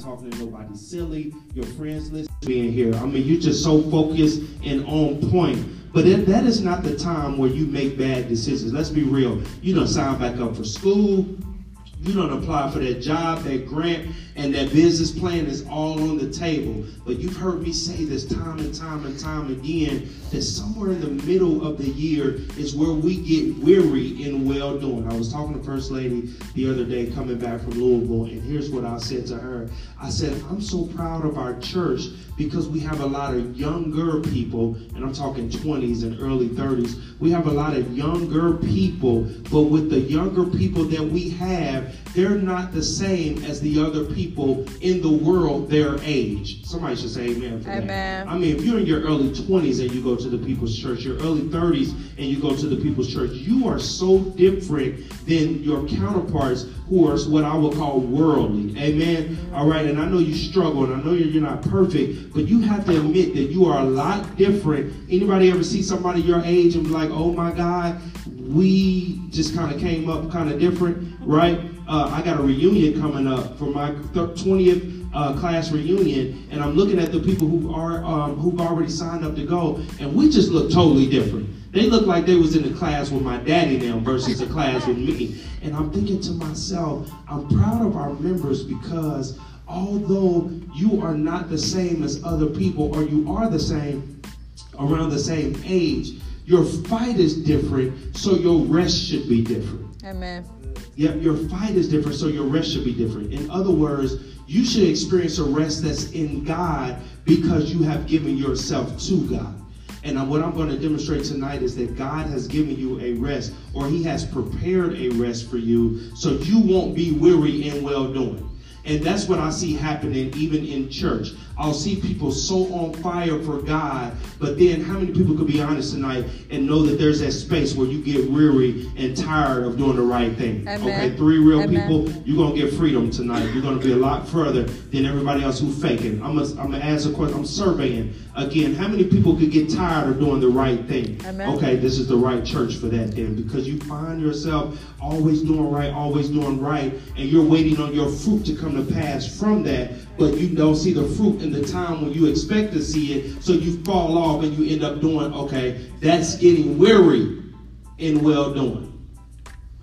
talking to nobody silly. Your friends list being here. I mean, you're just so focused and on point. But it, that is not the time where you make bad decisions. Let's be real. You don't sign back up for school. You don't apply for that job, that grant, and that business plan is all on the table. But you've heard me say this time and time and time again that somewhere in the middle of the year is where we get weary in well doing. I was talking to First Lady the other day coming back from Louisville, and here's what I said to her. I said, I'm so proud of our church because we have a lot of younger people, and I'm talking 20s and early 30s. We have a lot of younger people, but with the younger people that we have, they're not the same as the other people in the world their age. Somebody should say amen for Amen. that. I mean, if you're in your early 20s and you go to the people's church, your early 30s and you go to the people's church, you are so different than your counterparts who are what I would call worldly. Amen. All right, and I know you struggle and I know you're not perfect, but you have to admit that you are a lot different. Anybody ever see somebody your age and be like, oh my God, we just kind of came up kind of different, right? Uh, I got a reunion coming up for my 20th uh, class reunion, and I'm looking at the people who are um, who've already signed up to go, and we just look totally different. They look like they was in the class with my daddy now versus a class with me. And I'm thinking to myself, I'm proud of our members because although you are not the same as other people, or you are the same around the same age, your fight is different, so your rest should be different. Amen. Yep, your fight is different, so your rest should be different. In other words, you should experience a rest that's in God because you have given yourself to God. And what I'm going to demonstrate tonight is that God has given you a rest, or He has prepared a rest for you, so you won't be weary in well doing. And that's what I see happening even in church. I'll see people so on fire for God, but then how many people could be honest tonight and know that there's that space where you get weary and tired of doing the right thing? Amen. Okay, three real Amen. people, you're gonna get freedom tonight. You're gonna be a lot further than everybody else who's faking. I'm gonna, I'm gonna ask a question. I'm surveying again. How many people could get tired of doing the right thing? Amen. Okay, this is the right church for that then, because you find yourself always doing right, always doing right, and you're waiting on your fruit to come to pass from that but you don't see the fruit in the time when you expect to see it, so you fall off and you end up doing, okay, that's getting weary in well doing.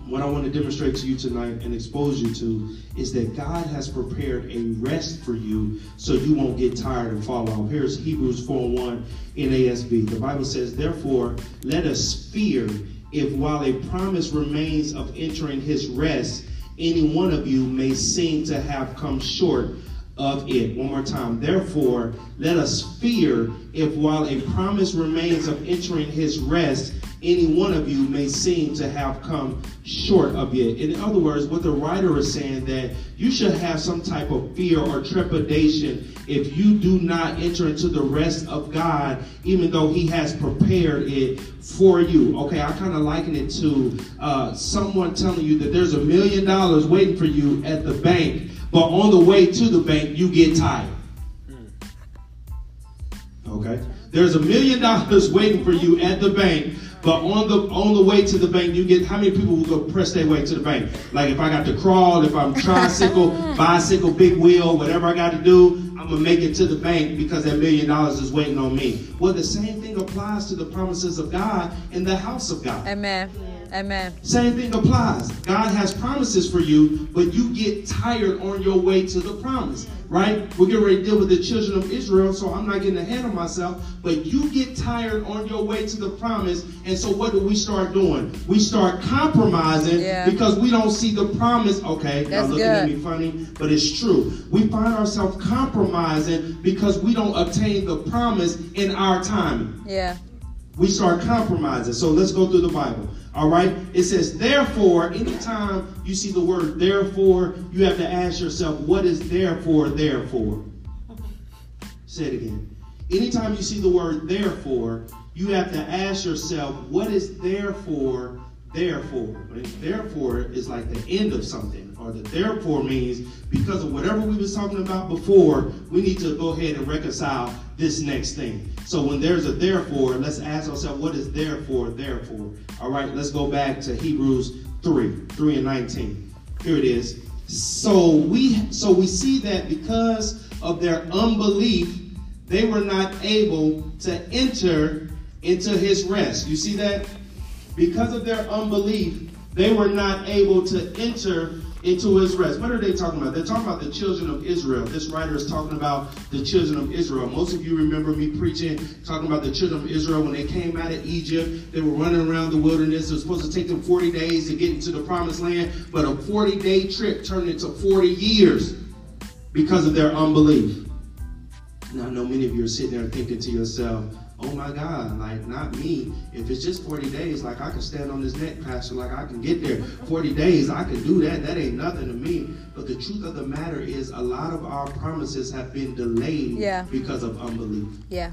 What I want to demonstrate to you tonight and expose you to is that God has prepared a rest for you so you won't get tired and fall off. Here's Hebrews 4 1 in ASB. The Bible says, Therefore, let us fear if while a promise remains of entering his rest, any one of you may seem to have come short of it. One more time. Therefore, let us fear if while a promise remains of entering his rest, any one of you may seem to have come short of it. In other words, what the writer is saying that you should have some type of fear or trepidation if you do not enter into the rest of God, even though He has prepared it for you. Okay, I kind of liken it to uh, someone telling you that there's a million dollars waiting for you at the bank, but on the way to the bank, you get tired. Okay, there's a million dollars waiting for you at the bank. But on the on the way to the bank, you get how many people will go press their way to the bank? Like if I got to crawl, if I'm tricycle, bicycle, big wheel, whatever I got to do, I'm gonna make it to the bank because that million dollars is waiting on me. Well, the same thing applies to the promises of God in the house of God. Amen. Amen. Same thing applies. God has promises for you, but you get tired on your way to the promise, right? We're getting ready to deal with the children of Israel, so I'm not getting ahead of myself, but you get tired on your way to the promise, and so what do we start doing? We start compromising Yeah. because we don't see the promise. Okay, y'all That's looking at good. me funny, but it's true. We find ourselves compromising because we don't obtain the promise in our timing Yeah. we start compromising. So let's go through the Bible. All right. It says, therefore, anytime you see the word therefore, you have to ask yourself, what is therefore, therefore? Say it again. Anytime you see the word therefore, you have to ask yourself, what is therefore, therefore? Right? Therefore is like the end of something, or the therefore means because of whatever we was talking about before, we need to go ahead and reconcile this next thing. So when there's a therefore, let's ask ourselves, what is therefore, therefore? All right, let's go back to Hebrews 3, 3 and 19. Here it is. So we so we see that because of their unbelief, they were not able to enter into his rest. You see that? Because of their unbelief, they were not able to enter into his rest. What are they talking about? They're talking about the children of Israel. This writer is talking about the children of Israel. Most of you remember me preaching, talking about the children of Israel when they came out of Egypt. They were running around the wilderness. It was supposed to take them 40 days to get into the promised land, but a 40 day trip turned into 40 years because of their unbelief. Now, I know many of you are sitting there thinking to yourself, oh my God, like not me. If it's just 40 days, like I can stand on this neck, Pastor, like I can get there. 40 days, I can do that. That ain't nothing to me. But the truth of the matter is a lot of our promises have been delayed Yeah. because of unbelief. Yeah.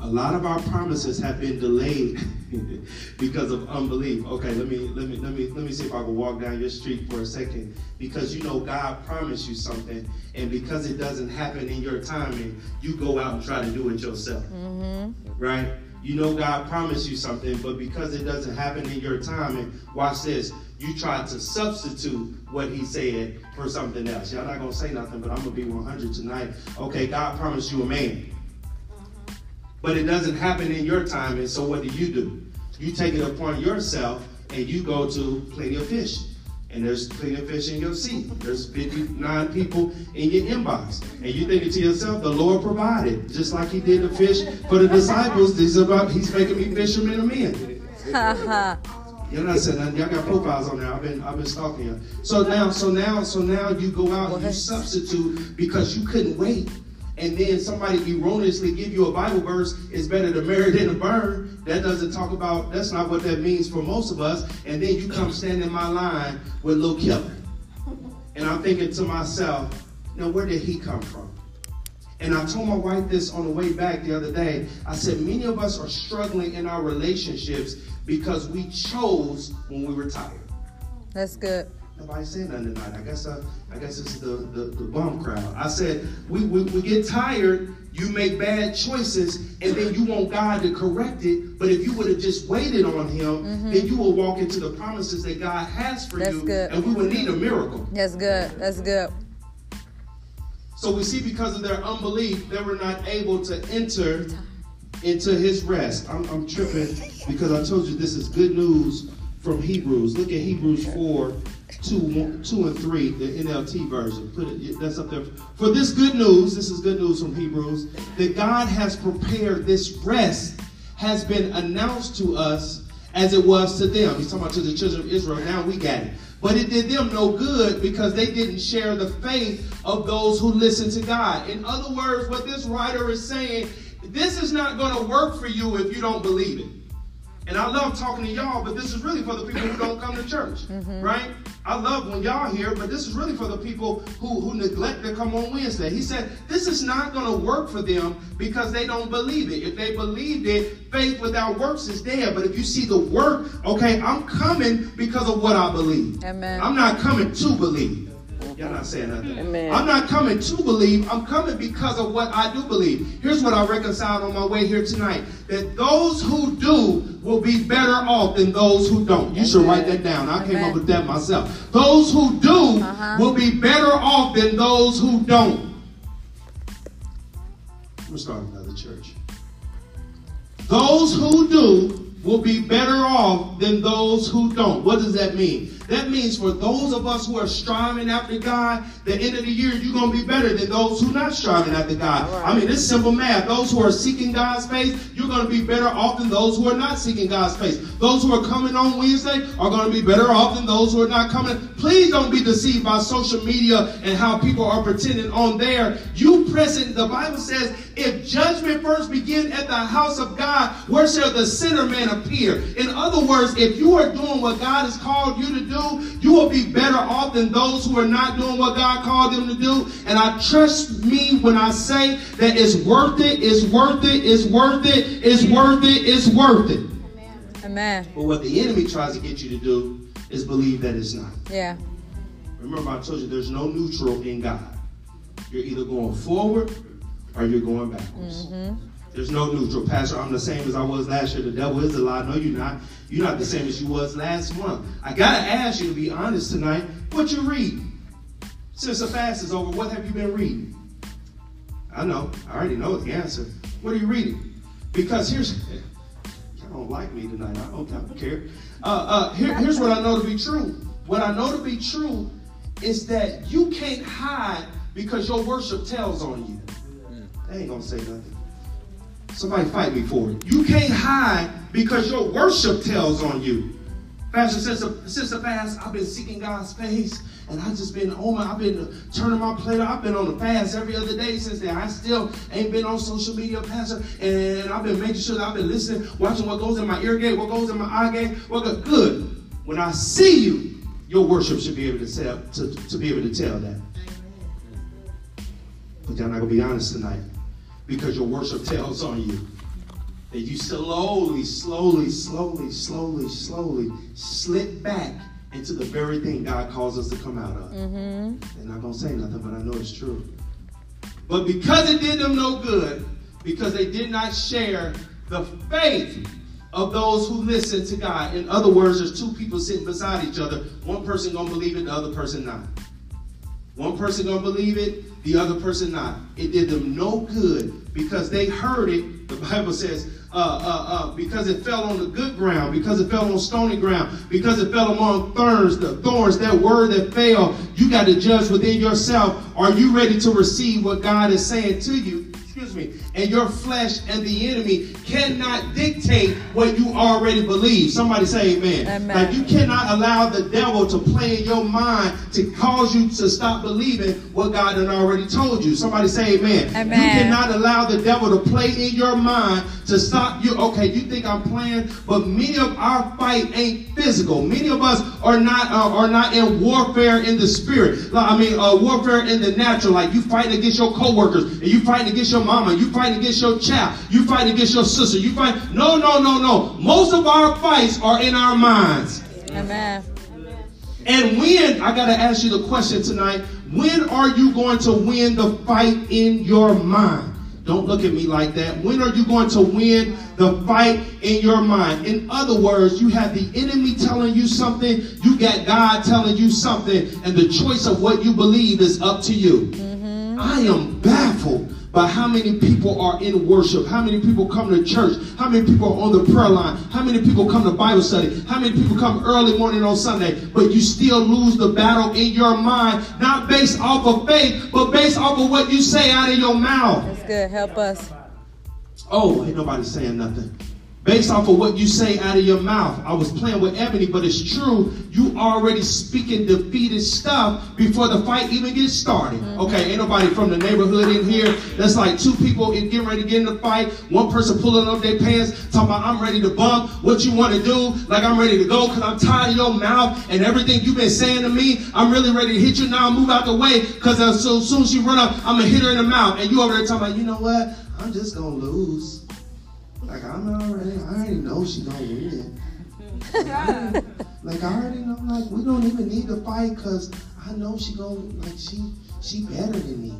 A lot of our promises have been delayed because of unbelief. Okay, let me let me let me let me see if I can walk down your street for a second. Because you know God promised you something, and because it doesn't happen in your timing, you go out and try to do it yourself. Mm-hmm. Right? You know God promised you something, but because it doesn't happen in your timing, watch this. You try to substitute what he said for something else. Y'all not gonna say nothing, but I'm gonna be 100 tonight. Okay, God promised you a man but it doesn't happen in your time. And so what do you do? You take it upon yourself and you go to plenty of fish. And there's plenty of fish in your sea. There's 59 people in your inbox. And you thinking to yourself, the Lord provided. Just like he did the fish for the disciples. This is about he's making me fishermen of men. You're not saying nothing. Y'all got profiles on there. I've been I've been stalking you. So now, so now, so now you go out and you substitute because you couldn't wait. And then somebody erroneously give you a Bible verse, it's better to marry than to burn. That doesn't talk about, that's not what that means for most of us. And then you come stand in my line with Lil Killer. And I'm thinking to myself, now where did he come from? And I told my wife this on the way back the other day. I said, many of us are struggling in our relationships because we chose when we were tired. That's good. Nobody said nothing tonight. I guess uh, I guess it's the, the, the bum crowd. I said we, we, we get tired, you make bad choices, and then you want God to correct it. But if you would have just waited on Him, then you will walk into the promises that God has for Mm-hmm. That's you, good. and we would need a miracle. That's good. That's good. So we see because of their unbelief, they were not able to enter into his rest. I'm, I'm tripping because I told you this is good news from Hebrews. Look at Hebrews 4, 2, 2 and 3, the NLT version. Put it that's up there. For this good news, this is good news from Hebrews, that God has prepared this rest has been announced to us as it was to them. He's talking about to the children of Israel. Now we got it. But it did them no good because they didn't share the faith of those who listen to God. In other words, what this writer is saying, this is not going to work for you if you don't believe it. And I love talking to y'all, but this is really for the people who don't come to church, mm-hmm. right? I love when y'all here, but this is really for the people who, who neglect to come on Wednesday. He said, this is not going to work for them because they don't believe it. If they believed it, faith without works is dead. But if you see the work, okay, I'm coming because of what I believe. Amen. I'm not coming to believe. Y'all not saying nothing. Amen. I'm not coming to believe. I'm coming because of what I do believe. Here's what I reconciled on my way here tonight: that those who do will be better off than those who don't. You should write that down. I came up with that myself. Those who do Uh-huh. will be better off than those who don't. I'm gonna start another church. Those who do will be better off than those who don't. What does that mean? That means for those of us who are striving after God, the end of the year, you're going to be better than those who are not striving after God. I mean, it's simple math. Those who are seeking God's face, you're going to be better off than those who are not seeking God's face. Those who are coming on Wednesday are going to be better off than those who are not coming. Please don't be deceived by social media and how people are pretending on there. You present, the Bible says, if judgment first begin at the house of God, where shall the sinner man appear? In other words, if you are doing what God has called you to do, you will be better off than those who are not doing what God called them to do. And I trust me when I say that it's worth it, it's worth it, it's worth it, it's worth it, it's worth it. Amen. But what the enemy tries to get you to do is believe that it's not. Yeah. Remember, I told you there's no neutral in God. You're either going forward or you're going backwards. Mm-hmm. There's no neutral. Pastor, I'm the same as I was last year. The devil is a lie. No, you're not. You're not the same as you was last month. I gotta ask you to be honest tonight. What you read? Since the fast is over, what have you been reading? I know. I already know the answer. What are you reading? Because here's, y'all don't like me tonight. I don't, I don't care. Uh, uh, here, here's what I know to be true. What I know to be true is that you can't hide because your worship tells on you. They ain't gonna say nothing. Somebody fight me for it. You can't hide because your worship tells on you. Pastor, since the, since the fast, I've been seeking God's face, and I've just been on my, I've been turning my plate. I've been on the fast every other day since then. I still ain't been on social media, Pastor, and I've been making sure that I've been listening, watching what goes in my ear gate, what goes in my eye gate. What goes, good. When I see you, your worship should be able to tell to, to be able to tell that. But y'all not gonna be honest tonight because your worship tells on you that you slowly, slowly, slowly, slowly, slowly slip back into the very thing God calls us to come out of. Mm-hmm. They're not gonna say nothing, but I know it's true. But because it did them no good, because they did not share the faith of those who listen to God. In other words, there's two people sitting beside each other. One person gonna believe it, the other person not. One person gonna believe it, the other person not. It did them no good because they heard it. The Bible says, uh, uh, uh, because it fell on the good ground, because it fell on stony ground, because it fell among thorns, the thorns, that word that fell, you got to judge within yourself. Are you ready to receive what God is saying to you? Excuse me. And your flesh and the enemy cannot dictate what you already believe. Somebody say amen. Amen. Like you cannot allow the devil to play in your mind to cause you to stop believing what God had already told you. Somebody say amen. Amen. You cannot allow the devil to play in your mind to stop you. Okay, you think I'm playing, but many of our fight ain't physical. Many of us are not uh, are not in warfare in the spirit. Like, I mean, uh, warfare in the natural. Like you fighting against your coworkers, and you fighting against your mama, you fighting against your child, you fighting against your sister, you fight. No, no, no, no. Most of our fights are in our minds. Amen. And when, I got to ask you the question tonight, when are you going to win the fight in your mind? Don't look at me like that. When are you going to win the fight in your mind? In other words, you have the enemy telling you something, you got God telling you something, and the choice of what you believe is up to you. Mm-hmm. I am baffled by how many people are in worship, how many people come to church, how many people are on the prayer line, how many people come to Bible study, how many people come early morning on Sunday, but you still lose the battle in your mind, not based off of faith, but based off of what you say out of your mouth. That's good. Help us. Oh, ain't nobody saying nothing. Based off of what you say out of your mouth. I was playing with Ebony, but it's true. You already speaking defeated stuff before the fight even gets started. Mm-hmm. Okay, ain't nobody from the neighborhood in here. That's like two people in getting ready to get in the fight. One person pulling up their pants, talking about I'm ready to bump. What you want to do? Like I'm ready to go because I'm tired of your mouth and everything you've been saying to me. I'm really ready to hit you now. Move out the way because as so- soon as you run up, I'm gonna hit her in the mouth. And you over there talking about, you know what? I'm just gonna lose. Like I'm already, I already know she gonna win. like I already know, like we don't even need to fight because I know she gonna, like she, she better than me.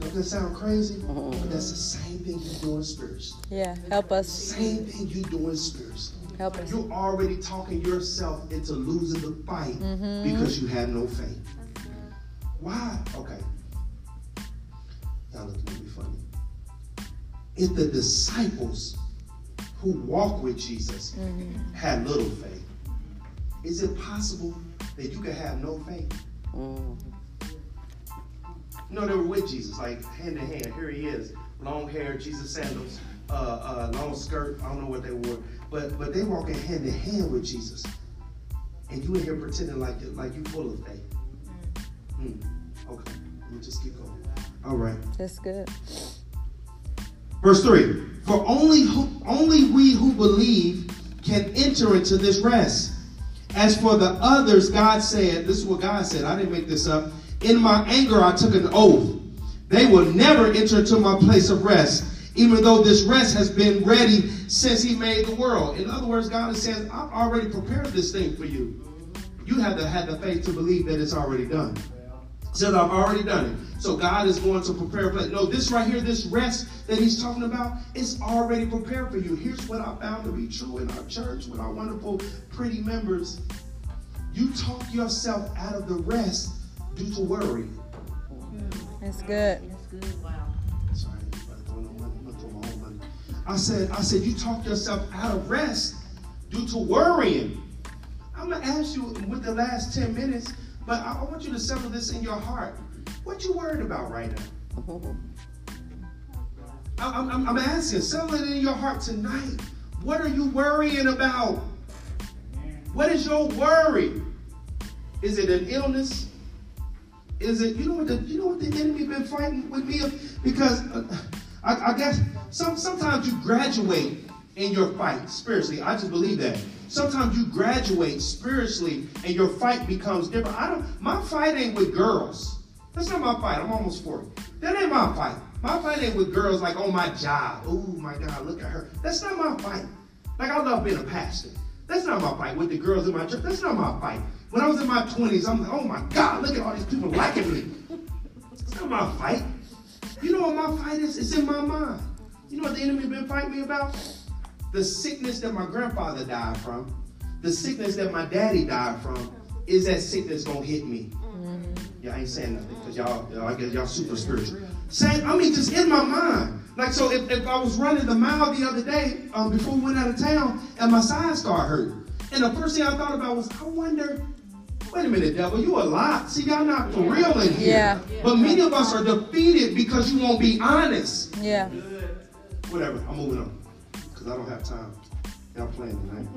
Don't that sound crazy? Uh-huh. But that's the same thing you doing spiritually. Yeah. Help us. Same thing you doing spiritually. Help us. You're already talking yourself into losing the fight mm-hmm. because you have no faith. Why? Okay. Y'all looking at me funny. If the disciples who walk with Jesus had little faith, is it possible that you could have no faith? You know, they were with Jesus, like hand in hand. Here he is, long hair, Jesus sandals, uh, uh, long skirt. I don't know what they wore, but but they walking hand in hand with Jesus, and you in here pretending like you like you full of faith. Hmm. Okay, let me just keep going. All right. That's good. Verse 3 For only, who, only we who believe can enter into this rest. As for the others, God said, This is what God said, I didn't make this up. In my anger, I took an oath. They will never enter into my place of rest, even though this rest has been ready since He made the world. In other words, God is saying, I've already prepared this thing for you. You have to have the faith to believe that it's already done said I've already done it. So God is going to prepare a place. No, this right here, this rest that he's talking about, it's already prepared for you. Here's what I found to be true in our church with our wonderful, pretty members. You talk yourself out of the rest due to worry. That's good. That's good. Wow. Sorry, I'm throwing no money. I'm gonna throw my own money. I said, I said, you talk yourself out of rest due to worrying. I'm gonna ask you with the last 10 minutes, but I, want you to settle this in your heart. What you worried about right now? I'm, I'm, I'm asking, settle it in your heart tonight. What are you worrying about? What is your worry? Is it an illness? Is it you know what the you know what the enemy been fighting with me because uh, I, I guess some sometimes you graduate in your fight spiritually. I just believe that. Sometimes you graduate spiritually and your fight becomes different. I don't my fight ain't with girls. That's not my fight. I'm almost 40. That ain't my fight. My fight ain't with girls like on my job. Oh my God, look at her. That's not my fight. Like I love being a pastor. That's not my fight with the girls in my church. That's not my fight. When I was in my 20s, I'm like, oh my God, look at all these people liking me. It's not my fight. You know what my fight is? It's in my mind. You know what the enemy been fighting me about? The sickness that my grandfather died from, the sickness that my daddy died from, is that sickness gonna hit me? Y'all ain't saying nothing because y'all, y'all, I guess y'all super spiritual. Same, I mean, just in my mind. Like, so if, if I was running the mile the other day um, before we went out of town and my side started hurting, and the first thing I thought about was, I wonder, wait a minute, devil, you a lot. See, y'all not for real in here. Yeah. But many of us are defeated because you won't be honest. Yeah. Whatever, I'm moving on because I don't have time. Y'all playing tonight.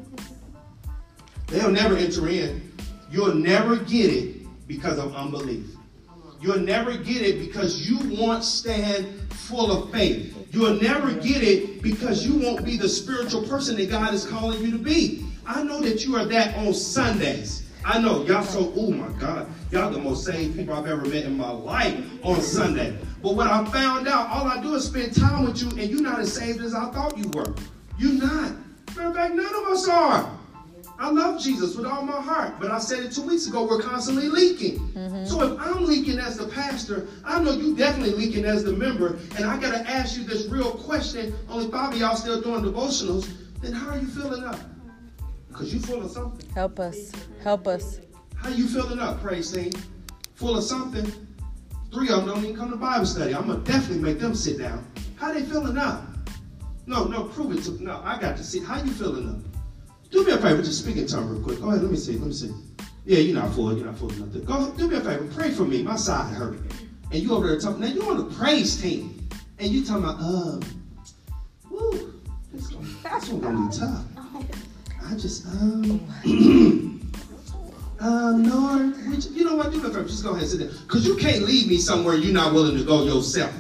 They'll never enter in. You'll never get it because of unbelief. You'll never get it because you won't stand full of faith. You'll never get it because you won't be the spiritual person that God is calling you to be. I know that you are that on Sundays. I know y'all so, oh my God, y'all the most saved people I've ever met in my life on Sunday. But what I found out, all I do is spend time with you, and you're not as saved as I thought you were. You're not. Matter of fact, none of us are. I love Jesus with all my heart, but I said it two weeks ago, we're constantly leaking. Mm-hmm. So if I'm leaking as the pastor, I know you definitely leaking as the member, and I gotta ask you this real question. Only five of y'all still doing devotionals, then how are you filling up? Because you full of something. Help us. Help us. How you filling up, praise team? Full of something. Three of them don't even come to Bible study. I'm gonna definitely make them sit down. How they filling up? No, no, prove it to me. no. I got to see. How you feeling up? Do me a favor, just speak in tongue real quick. Go ahead, let me see. Let me see. Yeah, you're not full. You're not of nothing. Go ahead, do me a favor. Pray for me. My side hurt. And you over there talking. Now you on the praise team, and you talking about um, woo, this, this one gonna be tough. I just um. Um, Lord, would you, you know what? Do me a favor. Just go ahead and sit there. Because you can't leave me somewhere you're not willing to go yourself.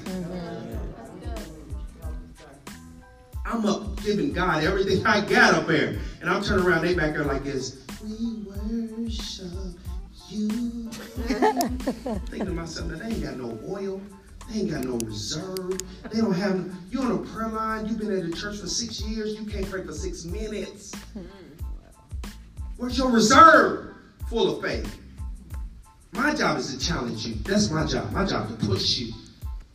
I'm up giving God everything I got up there. And I'm turning around, they back there like this. We worship you. Thinking to myself, now they ain't got no oil. They ain't got no reserve. They don't have, you on a prayer line, you've been at the church for six years, you can't pray for six minutes. Where's your reserve? Full of faith. My job is to challenge you. That's my job. My job to push you.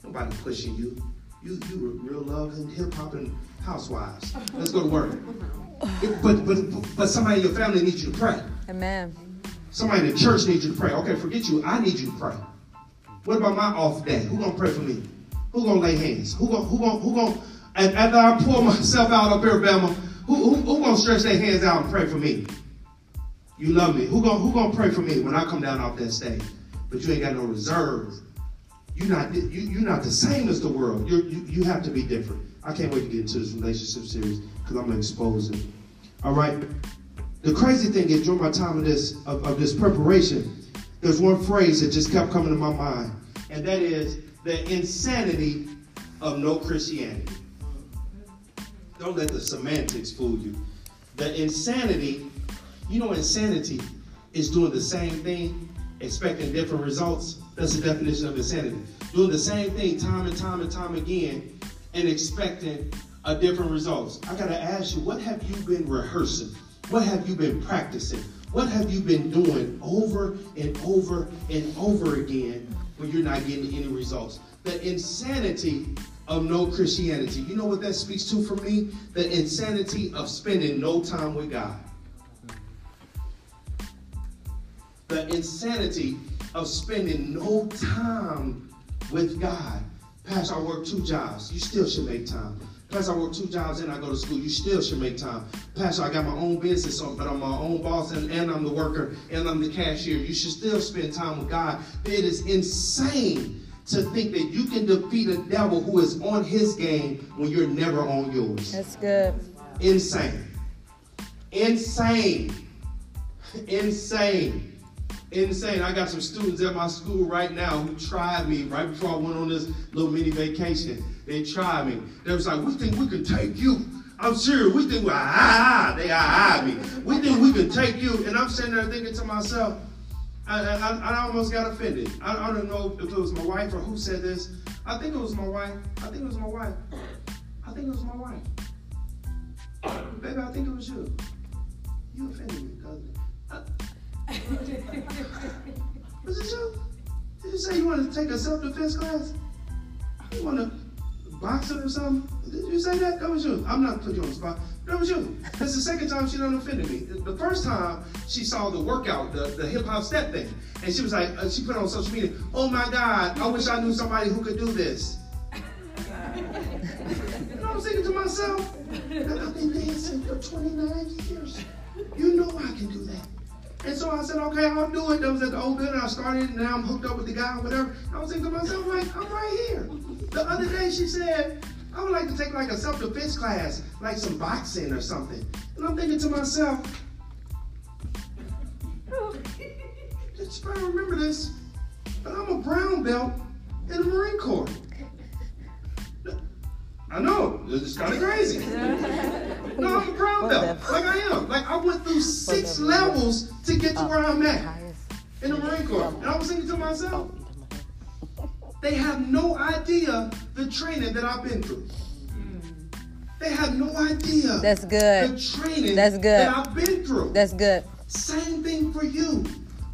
Nobody pushing you. You you real love and hip hop and housewives. Let's go to work. But but but somebody in your family needs you to pray. Amen. Somebody in the church needs you to pray. Okay, forget you. I need you to pray. What about my off day? Who gonna pray for me? Who gonna lay hands? Who gonna who gonna who gonna and after I pour myself out up here, Bama, who, who who gonna stretch their hands out and pray for me? You love me. Who gonna who gonna pray for me when I come down off that stage? But you ain't got no reserve. You're not you you're not the same as the world. You're, you you have to be different. I can't wait to get into this relationship series because I'm gonna expose it. All right. The crazy thing is during my time of this of, of this preparation, there's one phrase that just kept coming to my mind, and that is the insanity of no Christianity. Don't let the semantics fool you. The insanity, you know, insanity is doing the same thing, expecting different results. That's the definition of insanity. Doing the same thing time and time and time again and expecting a different results. I gotta ask you, what have you been rehearsing? What have you been practicing? What have you been doing over and over and over again when you're not getting any results? The insanity of no Christianity. You know what that speaks to for me? The insanity of spending no time with God. The insanity of spending no time with God. Pastor, I work two jobs. You still should make time. Pastor, I work two jobs and I go to school. You still should make time. Pastor, I got my own business, but I'm my own boss and, and I'm the worker and I'm the cashier. You should still spend time with God. It is insane to think that you can defeat a devil who is on his game when you're never on yours. That's good. Insane. Insane. Insane. Insane. I got some students at my school right now who tried me right before I went on this little mini vacation. They tried me. They was like, we think we can take you. I'm serious. We think we ah, ah, they ah, ah me. We think we can take you. And I'm sitting there thinking to myself, I, I, I almost got offended. I, I don't know if it was my wife or who said this. I think it was my wife. I think it was my wife. I think it was my wife. Baby, I think it was you. You offended me, cousin. It you? Did you say you wanted to take a self-defense class? You want to box it or something? Did you say that? That was you. I'm not putting you on the spot. That was you. That's the second time she done offended me. The first time she saw the workout, the, the hip hop step thing, and she was like, uh, she put it on social media, oh my God, I wish I knew somebody who could do this. you know I'm thinking to myself? I've been dancing for 29 years. You know I can do that. And so I said, okay, I'll do it. That was at the old building. I started, and now I'm hooked up with the guy or whatever. I was thinking to myself, like, I'm right here. The other day she said, I would like to take like a self-defense class, like some boxing or something. And I'm thinking to myself, just trying to remember this, but I'm a brown belt in the Marine Corps. I know, it's kind of crazy. no, I'm a brown belt, like I am. Like I went through six levels to get to where I'm at in the Marine Corps. And I was thinking to myself, they have no idea the training that I've been through. They have no idea. That's good. The training That's good. that I've been through. That's good. Same thing for you.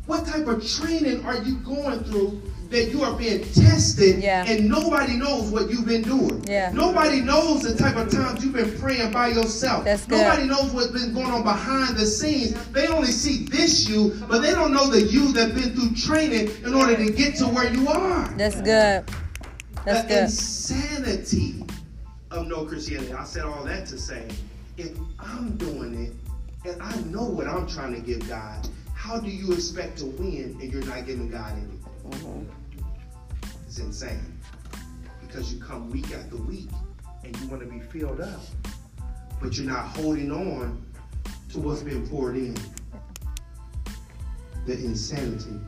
What type of training are you going through that you are being tested Yeah. and nobody knows what you've been doing? Yeah. Nobody knows the type of times you've been praying by yourself. That's good. Nobody knows what's been going on behind the scenes. They only see this you, but they don't know the you that's been through training in order to get to where you are That's good. That's the good. insanity of no Christianity. I said all that to say, if I'm doing it and I know what I'm trying to give God, how do you expect to win if you're not giving God anything? Mm-hmm. It's insane. Because you come week after week and you want to be filled up, but you're not holding on to what's been poured in. The insanity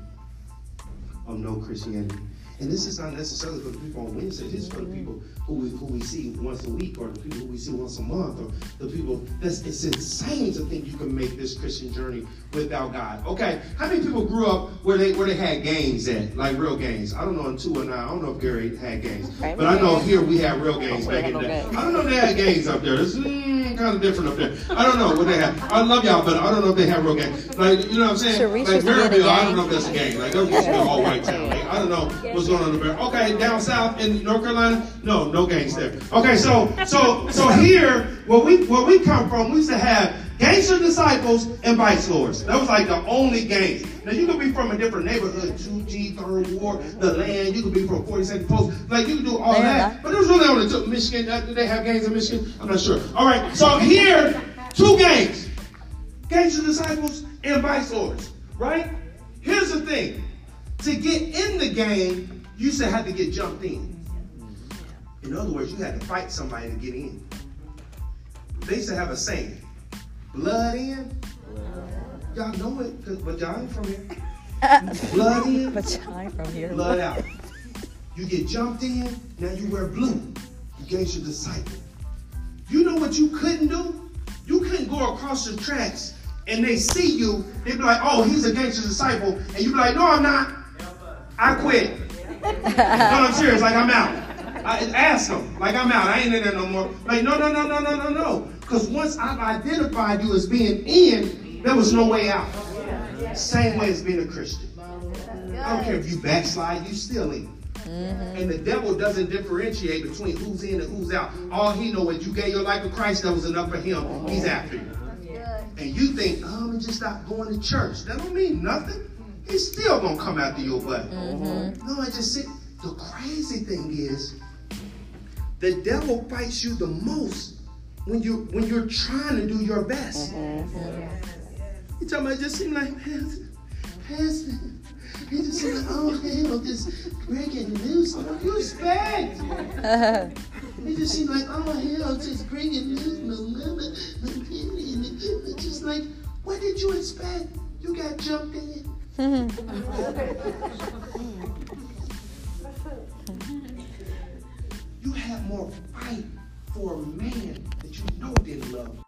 of no Christianity. And this is not necessarily for the people on Wednesday. This is for the people who we, who we see once a week, or the people who we see once a month, or the people. That's it's insane to think you can make this Christian journey without God. Okay, how many people grew up where they where they had games at, like real games? I don't know in two or nine. I don't know if Gary had games, but I know here we had real games back in the day. I don't know if they had games up there. It's mm, kind of different up there. I don't know what they had. I love y'all, but I don't know if they had real games. Like you know what I'm saying? Sharice like used to be at a Merrillville, I don't know if that's a game. Like that used to be a all white town. I don't know what's going on there. Okay, down south in North Carolina, no, no gangs there. Okay, so so so here, where we where we come from, we used to have gangster disciples and vice lords. That was like the only gangs. Now you could be from a different neighborhood, 2G, Third Ward, the land. You could be from 42nd Post. Like you could do all that. But it was really only two, Michigan. uh, Did they have gangs in Michigan? I'm not sure. All right, so here, two gangs, gangster disciples and vice lords. Right? Here's the thing: to get in the game, you used to have to get jumped in. In other words, you had to fight somebody to get in. They used to have a saying, blood in. Y'all know it, but y'all ain't from here. Blood in, But I from here. blood out. You get jumped in, now you wear blue. You gangster disciple. You know what you couldn't do? You couldn't go across the tracks and they see you, They'd be like, oh, he's a gangster disciple. And you'd be like, no, I'm not. I quit. no, I'm serious. Like, I'm out. I, ask them. Like, I'm out. I ain't in there no more. Like, no, no, no, no, no, no, no. Because once I've identified you as being in, there was no way out. Same way as being a Christian. I don't care if you backslide, you still in. Mm-hmm. And the devil doesn't differentiate between who's in and who's out. All he knows is you gave your life to Christ, that was enough for him. He's after you. And you think, oh, I'm gonna just stop going to church. That don't mean nothing. He's still gonna come after your butt. No, I just said the crazy thing is the devil fights you the most when you when you're trying to do your best. You talking about it just seem like Pastor, Pastor. He just seem like, oh hell, this breaking news. What do you expect? It just seemed like, oh hell, just bringing news, November, It's just like, what did you expect? You got jumped in. you have more fight for a man that you know didn't love. you